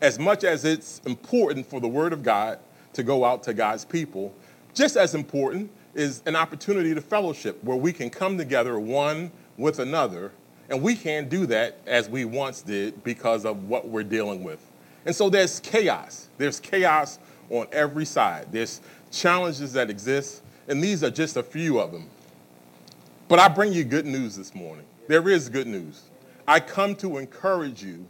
as much as it's important for the Word of God to go out to God's people, just as important is an opportunity to fellowship where we can come together one with another. And we can't do that as we once did because of what we're dealing with. And so there's chaos. There's chaos on every side. There's challenges that exist, and these are just a few of them. But I bring you good news this morning. There is good news. I come to encourage you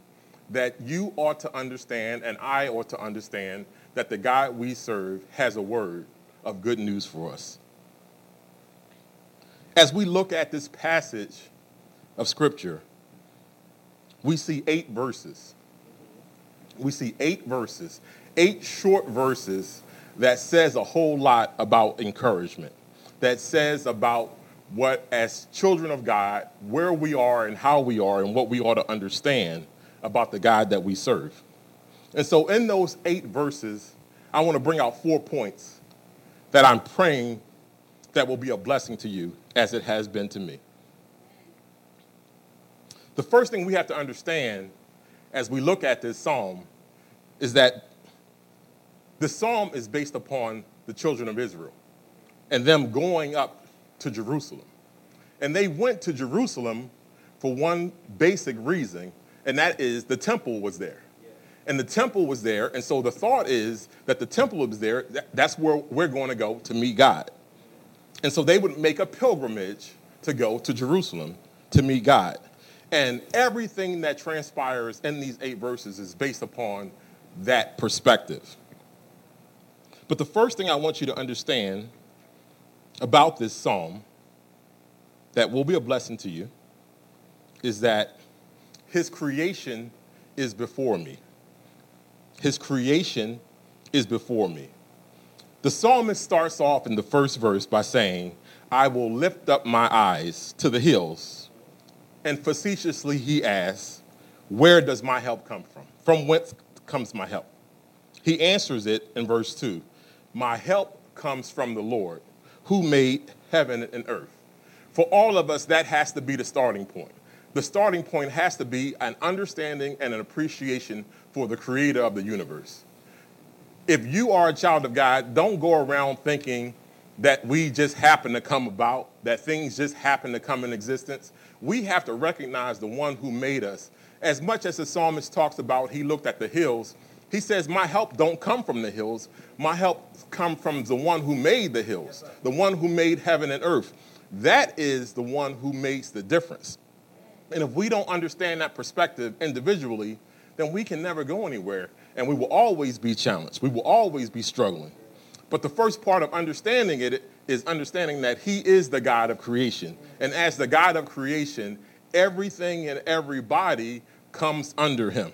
that you ought to understand, and I ought to understand, that the God we serve has a word of good news for us. As we look at this passage of Scripture, we see eight verses. We see eight verses, eight short verses that says a whole lot about encouragement, that says about what, as children of God, where we are and how we are and what we ought to understand about the God that we serve. And so, in those eight verses, I want to bring out four points that I'm praying that will be a blessing to you as it has been to me. The first thing we have to understand as we look at this psalm is that the psalm is based upon the children of Israel and them going up to Jerusalem. And they went to Jerusalem for one basic reason, and that is the temple was there. And the temple was there, and so the thought is that the temple was there, that's where we're going to go to meet God. And so they would make a pilgrimage to go to Jerusalem to meet God. And everything that transpires in these eight verses is based upon that perspective. But the first thing I want you to understand about this psalm that will be a blessing to you is that his creation is before me. His creation is before me. The psalmist starts off in the first verse by saying, I will lift up my eyes to the hills. And facetiously he asks, Where does my help come from? From whence comes my help? He answers it in verse 2 My help comes from the Lord who made heaven and earth. For all of us, that has to be the starting point. The starting point has to be an understanding and an appreciation for the creator of the universe. If you are a child of God, don't go around thinking that we just happen to come about, that things just happen to come in existence. We have to recognize the one who made us. As much as the psalmist talks about, he looked at the hills, he says, My help don't come from the hills. My help come from the one who made the hills, the one who made heaven and earth. That is the one who makes the difference. And if we don't understand that perspective individually, then we can never go anywhere. And we will always be challenged. We will always be struggling. But the first part of understanding it is understanding that He is the God of creation. And as the God of creation, everything and everybody comes under Him.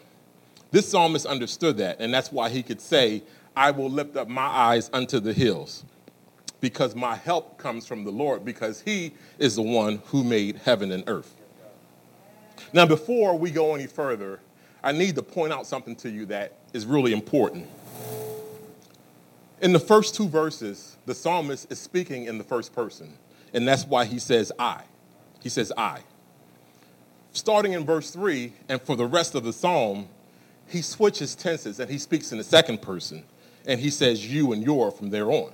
This psalmist understood that, and that's why he could say, I will lift up my eyes unto the hills, because my help comes from the Lord, because he is the one who made heaven and earth. Now, before we go any further, I need to point out something to you that is really important. In the first two verses, the psalmist is speaking in the first person, and that's why he says I. He says I. Starting in verse 3, and for the rest of the psalm, he switches tenses and he speaks in the second person and he says you and your from there on.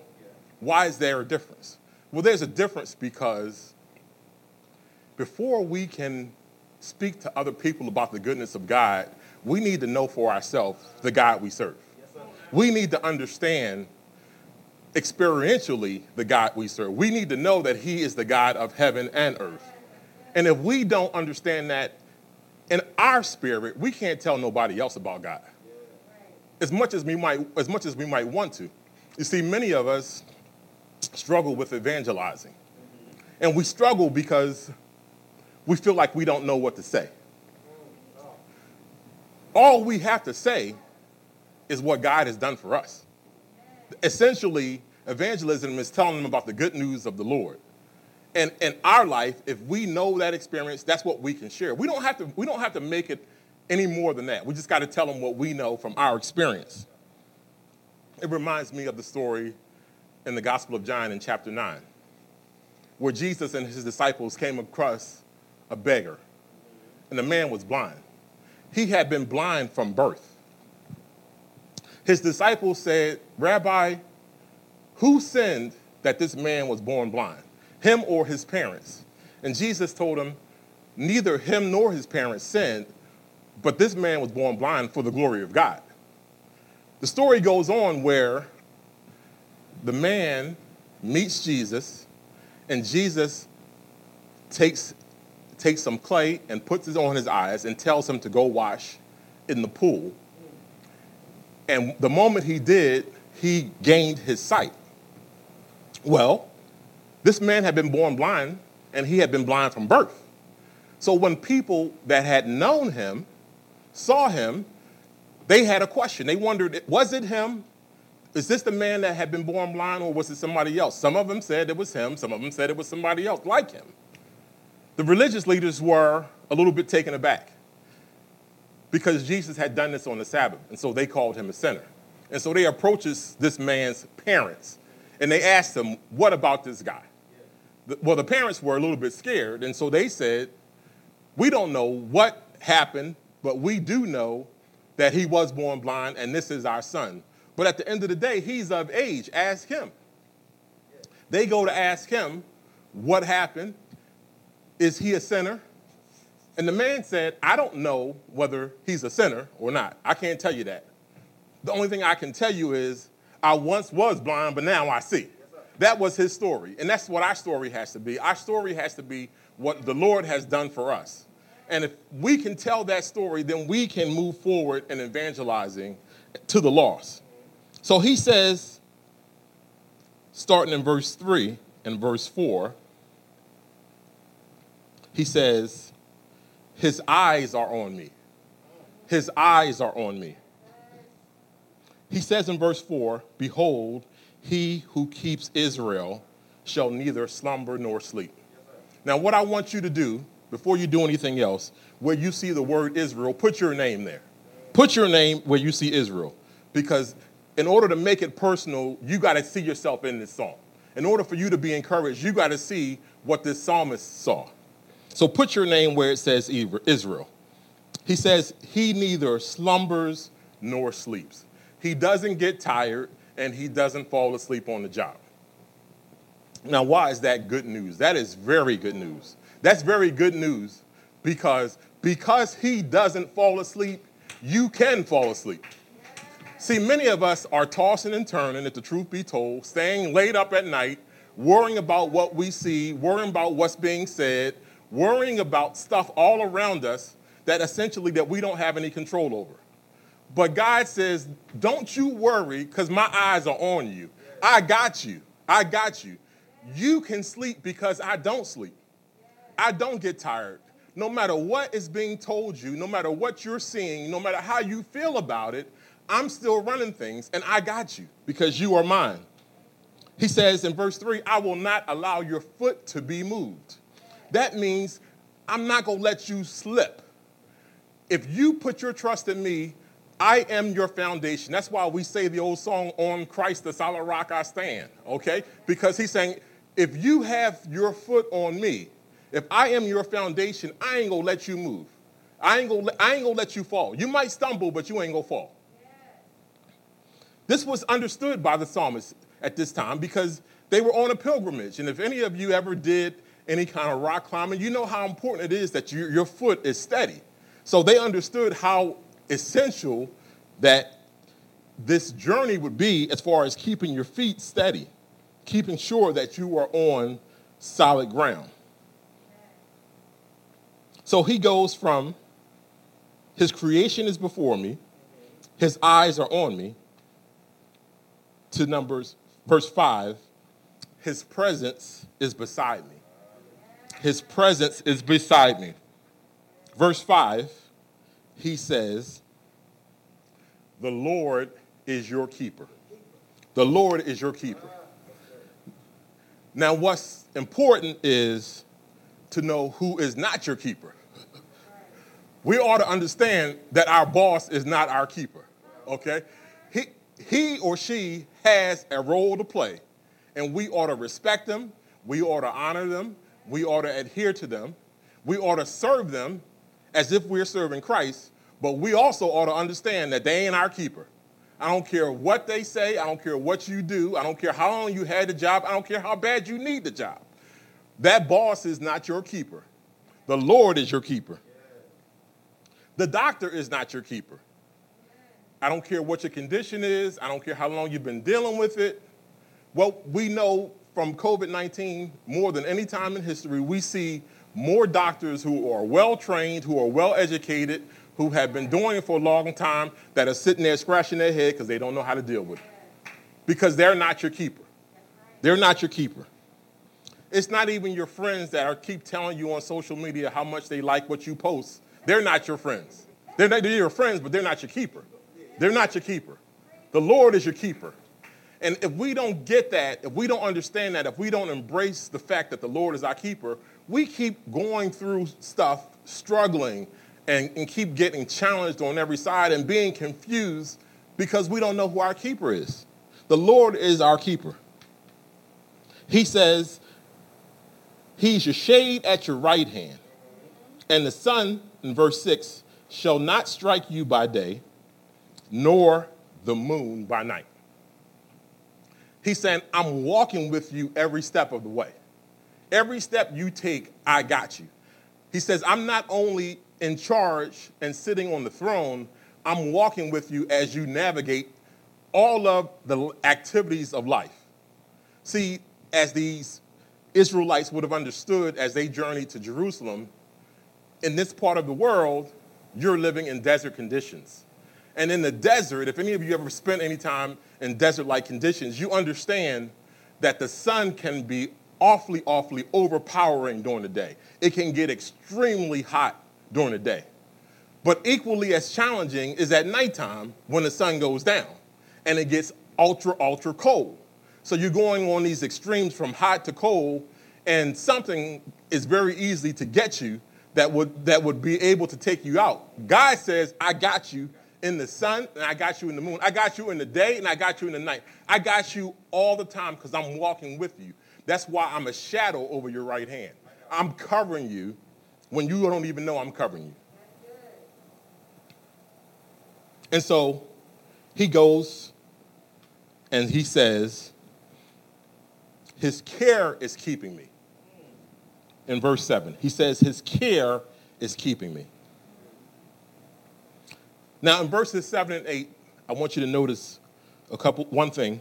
Why is there a difference? Well, there's a difference because before we can speak to other people about the goodness of God, we need to know for ourselves the God we serve. We need to understand experientially the God we serve. We need to know that He is the God of heaven and earth. And if we don't understand that in our spirit, we can't tell nobody else about God. As much as we might, as much as we might want to. You see, many of us struggle with evangelizing. And we struggle because we feel like we don't know what to say. All we have to say is what God has done for us. Essentially, evangelism is telling them about the good news of the Lord and in our life, if we know that experience, that's what we can share. We don't have to, we don't have to make it any more than that. We just got to tell them what we know from our experience. It reminds me of the story in the Gospel of John in chapter 9, where Jesus and his disciples came across a beggar, and the man was blind. He had been blind from birth. his disciples said, Rabbi, who sinned that this man was born blind, him or his parents? And Jesus told him, Neither him nor his parents sinned, but this man was born blind for the glory of God. The story goes on where the man meets Jesus, and Jesus takes, takes some clay and puts it on his eyes and tells him to go wash in the pool. And the moment he did, he gained his sight. Well, this man had been born blind, and he had been blind from birth. So when people that had known him saw him, they had a question. They wondered, was it him? Is this the man that had been born blind, or was it somebody else? Some of them said it was him, some of them said it was somebody else like him. The religious leaders were a little bit taken aback because Jesus had done this on the Sabbath, and so they called him a sinner. And so they approaches this man's parents, and they asked him, What about this guy? Well, the parents were a little bit scared, and so they said, We don't know what happened, but we do know that he was born blind, and this is our son. But at the end of the day, he's of age. Ask him. They go to ask him, What happened? Is he a sinner? And the man said, I don't know whether he's a sinner or not. I can't tell you that. The only thing I can tell you is, I once was blind, but now I see. That was his story. And that's what our story has to be. Our story has to be what the Lord has done for us. And if we can tell that story, then we can move forward in evangelizing to the lost. So he says, starting in verse 3 and verse 4, he says, His eyes are on me. His eyes are on me. He says in verse 4 Behold, he who keeps Israel shall neither slumber nor sleep. Now, what I want you to do before you do anything else, where you see the word Israel, put your name there. Put your name where you see Israel. Because in order to make it personal, you got to see yourself in this psalm. In order for you to be encouraged, you got to see what this psalmist saw. So put your name where it says Israel. He says, He neither slumbers nor sleeps. He doesn't get tired and he doesn't fall asleep on the job. Now, why is that good news? That is very good news. That's very good news because because he doesn't fall asleep, you can fall asleep. See, many of us are tossing and turning, if the truth be told, staying late up at night, worrying about what we see, worrying about what's being said, worrying about stuff all around us that essentially that we don't have any control over. But God says, "Don't you worry cuz my eyes are on you. I got you. I got you. You can sleep because I don't sleep. I don't get tired. No matter what is being told you, no matter what you're seeing, no matter how you feel about it, I'm still running things and I got you because you are mine. He says in verse 3, I will not allow your foot to be moved. That means I'm not going to let you slip. If you put your trust in me, I am your foundation. That's why we say the old song, On Christ, the solid rock I stand, okay? Because he's saying, if you have your foot on me, if I am your foundation, I ain't gonna let you move. I ain't gonna, I ain't gonna let you fall. You might stumble, but you ain't gonna fall. This was understood by the psalmist at this time because they were on a pilgrimage. And if any of you ever did any kind of rock climbing, you know how important it is that you, your foot is steady. So they understood how essential that this journey would be as far as keeping your feet steady, keeping sure that you are on solid ground. So he goes from his creation is before me, his eyes are on me, to Numbers, verse 5, his presence is beside me. His presence is beside me. Verse 5, he says, The Lord is your keeper. The Lord is your keeper. Now, what's important is to know who is not your keeper we ought to understand that our boss is not our keeper, okay? He, he or she has a role to play, and we ought to respect them, we ought to honor them, we ought to adhere to them, we ought to serve them as if we're serving Christ, but we also ought to understand that they ain't our keeper. I don't care what they say. I don't care what you do. I don't care how long you had the job. I don't care how bad you need the job. That boss is not your keeper. The Lord is your keeper. The doctor is not your keeper. I don't care what your condition is. I don't care how long you've been dealing with it. Well, we know from COVID 19 more than any time in history, we see more doctors who are well trained, who are well educated, who have been doing it for a long time that are sitting there scratching their head because they don't know how to deal with it. Because they're not your keeper. They're not your keeper. It's not even your friends that are keep telling you on social media how much they like what you post. They're not your friends. They're, not, they're your friends, but they're not your keeper. They're not your keeper. The Lord is your keeper. And if we don't get that, if we don't understand that, if we don't embrace the fact that the Lord is our keeper, we keep going through stuff, struggling, and, and keep getting challenged on every side and being confused because we don't know who our keeper is. The Lord is our keeper. He says, He's your shade at your right hand, and the sun, in verse 6, shall not strike you by day, nor the moon by night. He's saying, I'm walking with you every step of the way. Every step you take, I got you. He says, I'm not only in charge and sitting on the throne, I'm walking with you as you navigate all of the activities of life. See, as these Israelites would have understood as they journeyed to Jerusalem, in this part of the world, you're living in desert conditions. And in the desert, if any of you ever spent any time in desert like conditions, you understand that the sun can be awfully, awfully overpowering during the day. It can get extremely hot during the day. But equally as challenging is at nighttime when the sun goes down and it gets ultra, ultra cold. So you're going on these extremes from hot to cold, and something is very easy to get you that would, that would be able to take you out. God says, I got you in the sun and I got you in the moon. I got you in the day and I got you in the night. I got you all the time because I'm walking with you. That's why I'm a shadow over your right hand. I'm covering you when you don't even know I'm covering you. And so he goes and he says, His care is keeping me. In verse 7, he says, His care is keeping me. Now, in verses 7 and 8, I want you to notice a couple, one thing.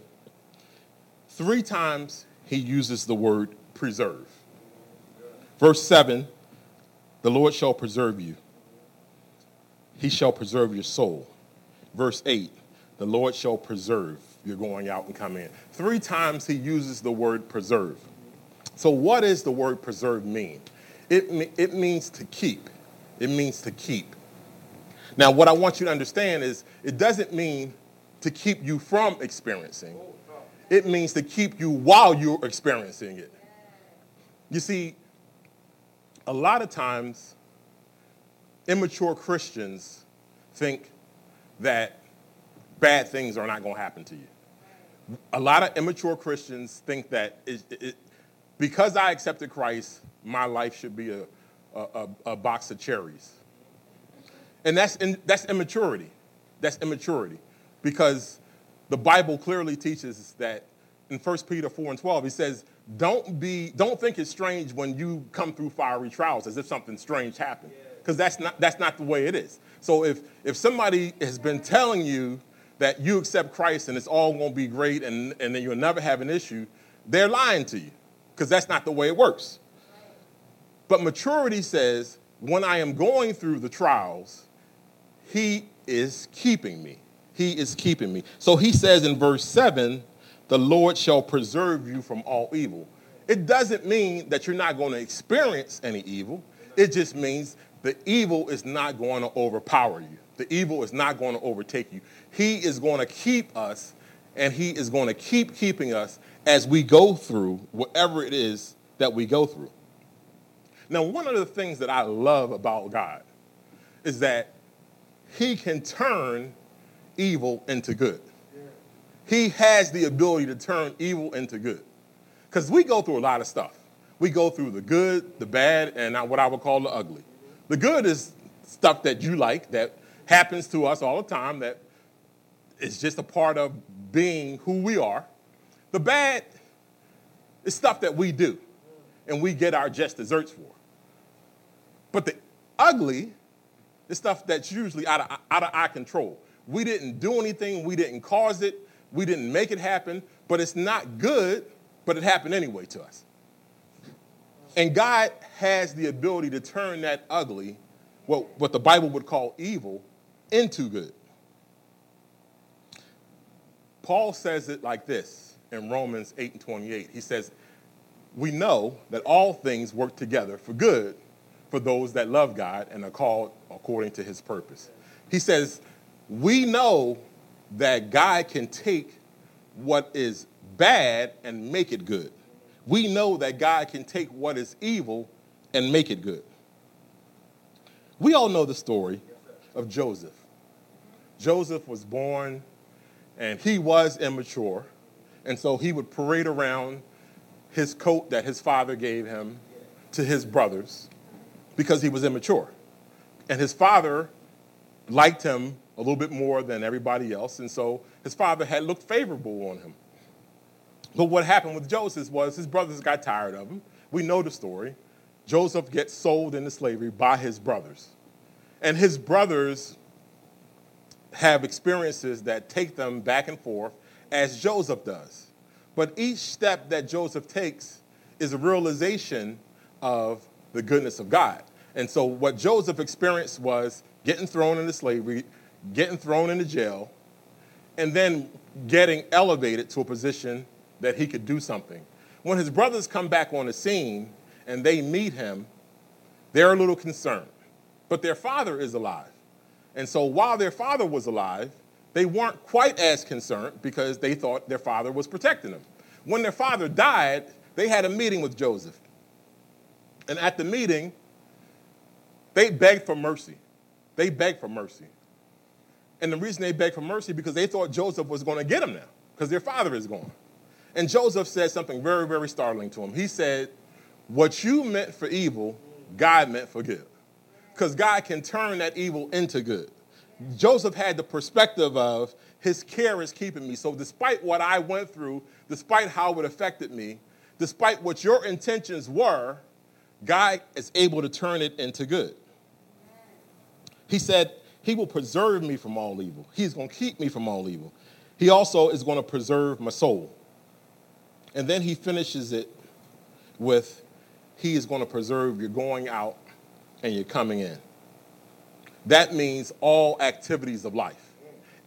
Three times he uses the word preserve. Verse 7 the Lord shall preserve you. He shall preserve your soul. Verse 8, the Lord shall preserve your going out and coming in. Three times he uses the word preserve. So, what does the word preserve mean? It, it means to keep. It means to keep. Now, what I want you to understand is it doesn't mean to keep you from experiencing, it means to keep you while you're experiencing it. You see, a lot of times, immature Christians think that bad things are not going to happen to you. A lot of immature Christians think that it, it, because I accepted Christ, my life should be a, a, a box of cherries. And that's, in, that's immaturity. That's immaturity. Because the Bible clearly teaches that in 1 Peter 4 and 12, he says, don't be don't think it's strange when you come through fiery trials as if something strange happened because that's not that's not the way it is so if if somebody has been telling you that you accept christ and it's all going to be great and and then you'll never have an issue they're lying to you because that's not the way it works but maturity says when i am going through the trials he is keeping me he is keeping me so he says in verse 7 the Lord shall preserve you from all evil. It doesn't mean that you're not going to experience any evil. It just means the evil is not going to overpower you. The evil is not going to overtake you. He is going to keep us and he is going to keep keeping us as we go through whatever it is that we go through. Now, one of the things that I love about God is that he can turn evil into good. He has the ability to turn evil into good. Because we go through a lot of stuff. We go through the good, the bad, and what I would call the ugly. The good is stuff that you like, that happens to us all the time, that is just a part of being who we are. The bad is stuff that we do and we get our just desserts for. But the ugly is stuff that's usually out of, out of our control. We didn't do anything, we didn't cause it, we didn't make it happen, but it's not good, but it happened anyway to us. And God has the ability to turn that ugly, what, what the Bible would call evil, into good. Paul says it like this in Romans 8 and 28. He says, We know that all things work together for good for those that love God and are called according to his purpose. He says, We know that God can take what is bad and make it good. We know that God can take what is evil and make it good. We all know the story of Joseph. Joseph was born and he was immature. And so he would parade around his coat that his father gave him to his brothers because he was immature. And his father liked him a little bit more than everybody else. And so his father had looked favorable on him. But what happened with Joseph was his brothers got tired of him. We know the story. Joseph gets sold into slavery by his brothers. And his brothers have experiences that take them back and forth as Joseph does. But each step that Joseph takes is a realization of the goodness of God. And so what Joseph experienced was getting thrown into slavery, getting thrown into jail, and then getting elevated to a position that he could do something. When his brothers come back on the scene and they meet him, they're a little concerned. But their father is alive. And so while their father was alive, they weren't quite as concerned because they thought their father was protecting them. When their father died, they had a meeting with Joseph. And at the meeting, they begged for mercy. They begged for mercy. And the reason they begged for mercy because they thought Joseph was going to get them now because their father is gone. And Joseph said something very, very startling to him. He said, What you meant for evil, God meant for good because God can turn that evil into good. Joseph had the perspective of his care is keeping me. So, despite what I went through, despite how it affected me, despite what your intentions were, God is able to turn it into good. He said, He will preserve me from all evil. He's going to keep me from all evil. He also is going to preserve my soul. And then he finishes it with, He is going to preserve your going out and you're coming in. That means all activities of life.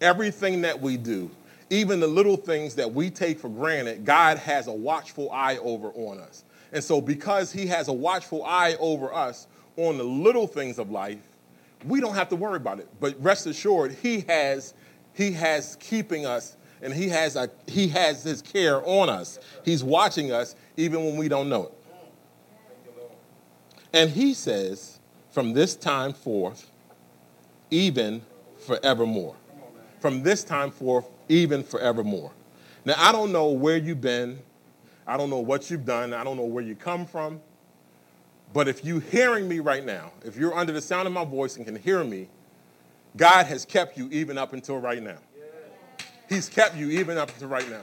Everything that we do, even the little things that we take for granted, God has a watchful eye over on us. And so, because He has a watchful eye over us on the little things of life, we don't have to worry about it. But rest assured, He has, He has keeping us and He has, a, he has His care on us. He's watching us even when we don't know it. And He says, from this time forth, even forevermore. From this time forth, even forevermore. Now, I don't know where you've been. I don't know what you've done. I don't know where you come from. But if you're hearing me right now, if you're under the sound of my voice and can hear me, God has kept you even up until right now. He's kept you even up until right now.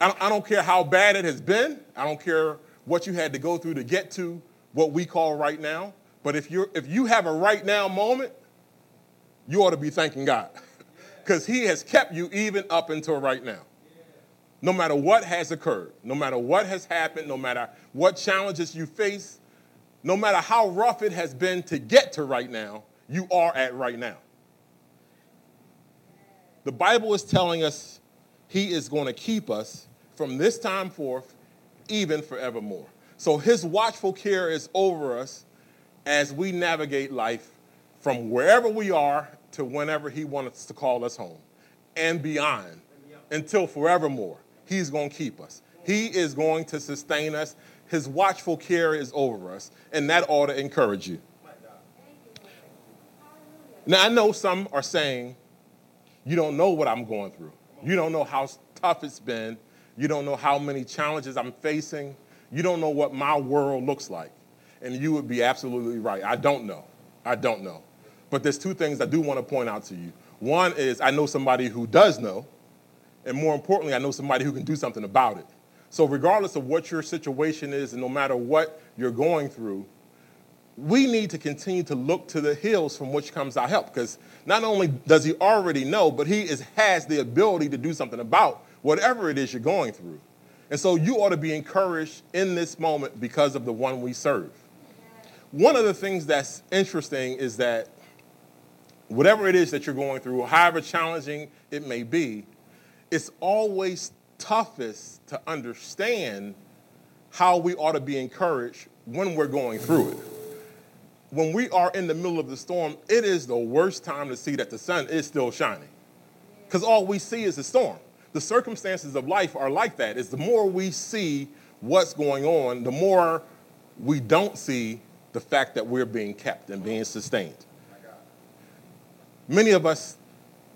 I don't, I don't care how bad it has been. I don't care what you had to go through to get to what we call right now. But if, you're, if you have a right now moment, you ought to be thanking God because He has kept you even up until right now. No matter what has occurred, no matter what has happened, no matter what challenges you face, no matter how rough it has been to get to right now, you are at right now. The Bible is telling us He is going to keep us from this time forth, even forevermore. So His watchful care is over us as we navigate life from wherever we are to whenever He wants to call us home and beyond until forevermore. He's going to keep us. He is going to sustain us. His watchful care is over us, and that ought to encourage you. Now, I know some are saying, You don't know what I'm going through. You don't know how tough it's been. You don't know how many challenges I'm facing. You don't know what my world looks like. And you would be absolutely right. I don't know. I don't know. But there's two things I do want to point out to you. One is I know somebody who does know, And more importantly, I know somebody who can do something about it. So, regardless of what your situation is, and no matter what you're going through, we need to continue to look to the hills from which comes our help. Because not only does he already know, but he is, has the ability to do something about whatever it is you're going through. And so you ought to be encouraged in this moment because of the one we serve. One of the things that's interesting is that whatever it is that you're going through, however challenging it may be, it's always toughest to understand how we ought to be encouraged when we're going through it. When we are in the middle of the storm, it is the worst time to see that the sun is still shining. Because all we see is the storm. The circumstances of life are like that. Is the more we see what's going on, the more we don't see the fact that we're being kept and being sustained. Many of us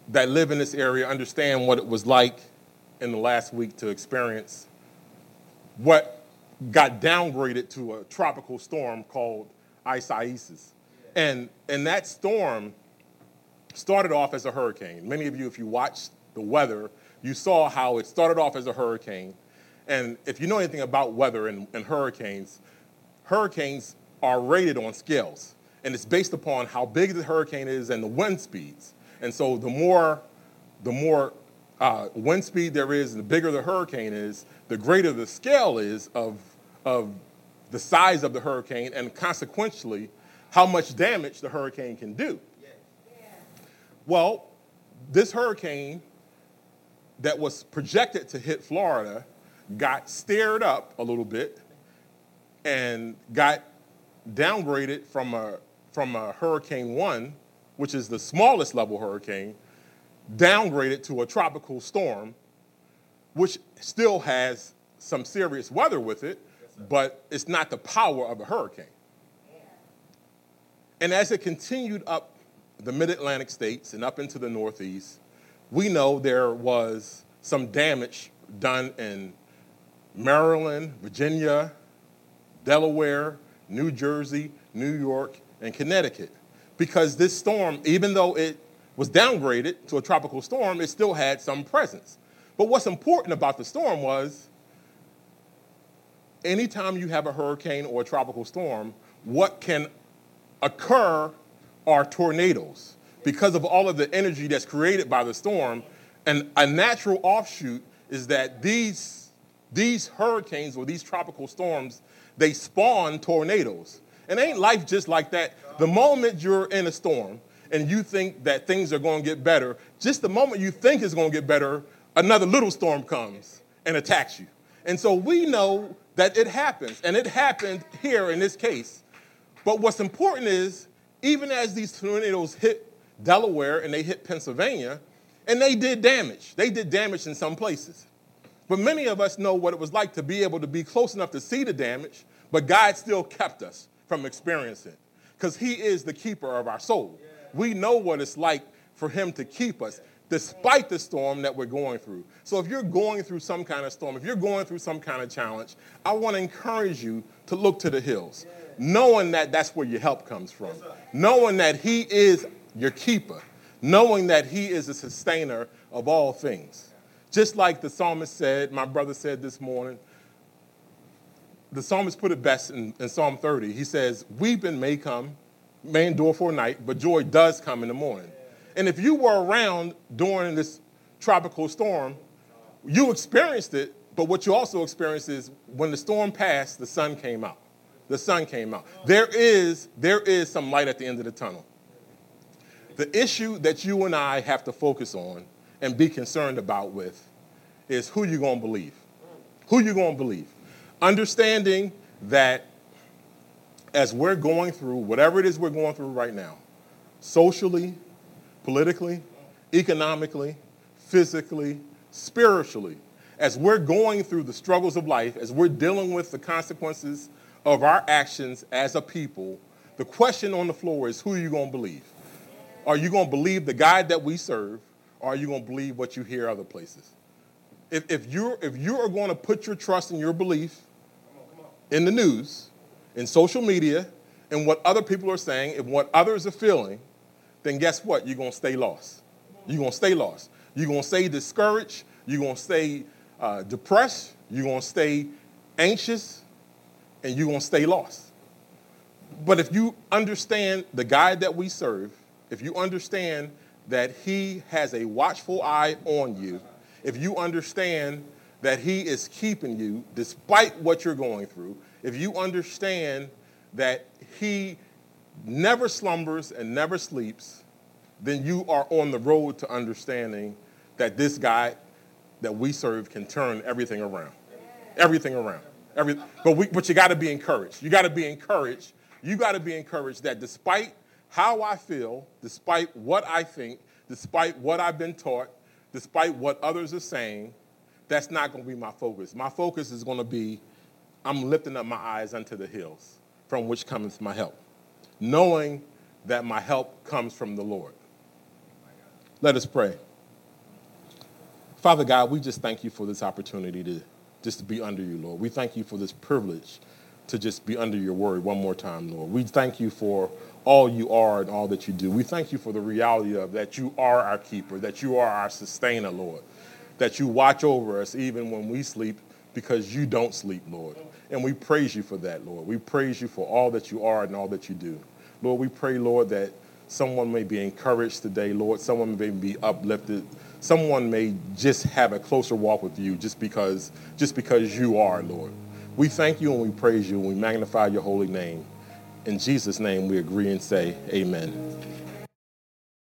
that live in this area understand what it was like in the last week to experience what got downgraded to a tropical storm called Isaias. And, and that storm started off as a hurricane. Many of you, if you watched the weather, you saw how it started off as a hurricane. And if you know anything about weather and, and hurricanes, hurricanes are rated on scales. And it's based upon how big the hurricane is and the wind speeds. And so the more, the more uh, wind speed there is, the bigger the hurricane is, the greater the scale is of, of the size of the hurricane and consequently how much damage the hurricane can do. Well, this hurricane that was projected to hit Florida got stared up a little bit and got downgraded from a, from a Hurricane 1, which is the smallest level hurricane, downgraded to a tropical storm, which still has some serious weather with it, but it's not the power of a hurricane. And as it continued up the mid Atlantic states and up into the Northeast, we know there was some damage done in Maryland, Virginia, Delaware, New Jersey, New York, and Connecticut. Because this storm, even though it was downgraded to a tropical storm, it still had some presence. But what's important about the storm was anytime you have a hurricane or a tropical storm, what can occur are tornadoes because of all of the energy that's created by the storm. And a natural offshoot is that these, these hurricanes or these tropical storms, they spawn tornadoes. And ain't life just like that? The moment you're in a storm and you think that things are going to get better, just the moment you think it's going to get better, another little storm comes and attacks you. And so we know that it happens, and it happened here in this case. But what's important is, even as these tornadoes hit Delaware and they hit Pennsylvania, and they did damage. They did damage in some places. But many of us know what it was like to be able to be close enough to see the damage, but God still kept us from experiencing it because He is the keeper of our soul. We know what it's like for Him to keep us despite the storm that we're going through. So if you're going through some kind of storm, if you're going through some kind of challenge, I want to encourage you to look to the hills, knowing that that's where your help comes from, knowing that He is your keeper, knowing that He is a sustainer of all things. Just like the psalmist said, my brother said this morning, the psalmist put it best in, in Psalm 30. He says, Weeping may come, may endure for a night, but joy does come in the morning. And if you were around during this tropical storm, you experienced it, but what you also experienced is when the storm passed, the sun came out. The sun came out. There is, there is some light at the end of the tunnel. The issue that you and I have to focus on and be concerned about with is who you're going to believe. Who you're going to believe. Understanding that as we're going through whatever it is we're going through right now, socially, politically, economically, physically, spiritually, as we're going through the struggles of life, as we're dealing with the consequences of our actions as a people, the question on the floor is who are you going to believe? Are you going to believe the God that we serve, or are you going to believe what you hear other places? If, if, you're, if you are going to put your trust and your belief in the news, in social media, in what other people are saying, in what others are feeling, then guess what? You're going to stay lost. You're going to stay lost. You're going to stay discouraged. you're going to stay uh, depressed, you're going to stay anxious, and you're going to stay lost. But if you understand the God that we serve, if you understand that He has a watchful eye on you, if you understand that He is keeping you despite what you're going through, if you understand that He never slumbers and never sleeps, then you are on the road to understanding that this guy that we serve can turn everything around. Everything around. Every, but, we, but you got to be encouraged. You got to be encouraged. You got to be encouraged that despite how I feel, despite what I think, despite what I've been taught, despite what others are saying, that's not going to be my focus. My focus is going to be I'm lifting up my eyes unto the hills, from which cometh my help, knowing that my help comes from the Lord. Let us pray. Father God, we just thank you for this opportunity to just to be under you, Lord. We thank you for this privilege to just be under your word one more time, Lord. We thank you for all you are and all that you do. We thank you for the reality of that you are our keeper, that you are our sustainer, Lord, that you watch over us even when we sleep because you don't sleep, Lord. And we praise you for that, Lord. We praise you for all that you are and all that you do. Lord, we pray, Lord, that someone may be encouraged today, Lord. Someone may be uplifted someone may just have a closer walk with you just because, just because you are, Lord. We thank you and we praise you and we magnify your holy name. In Jesus' name we agree and say, Amen.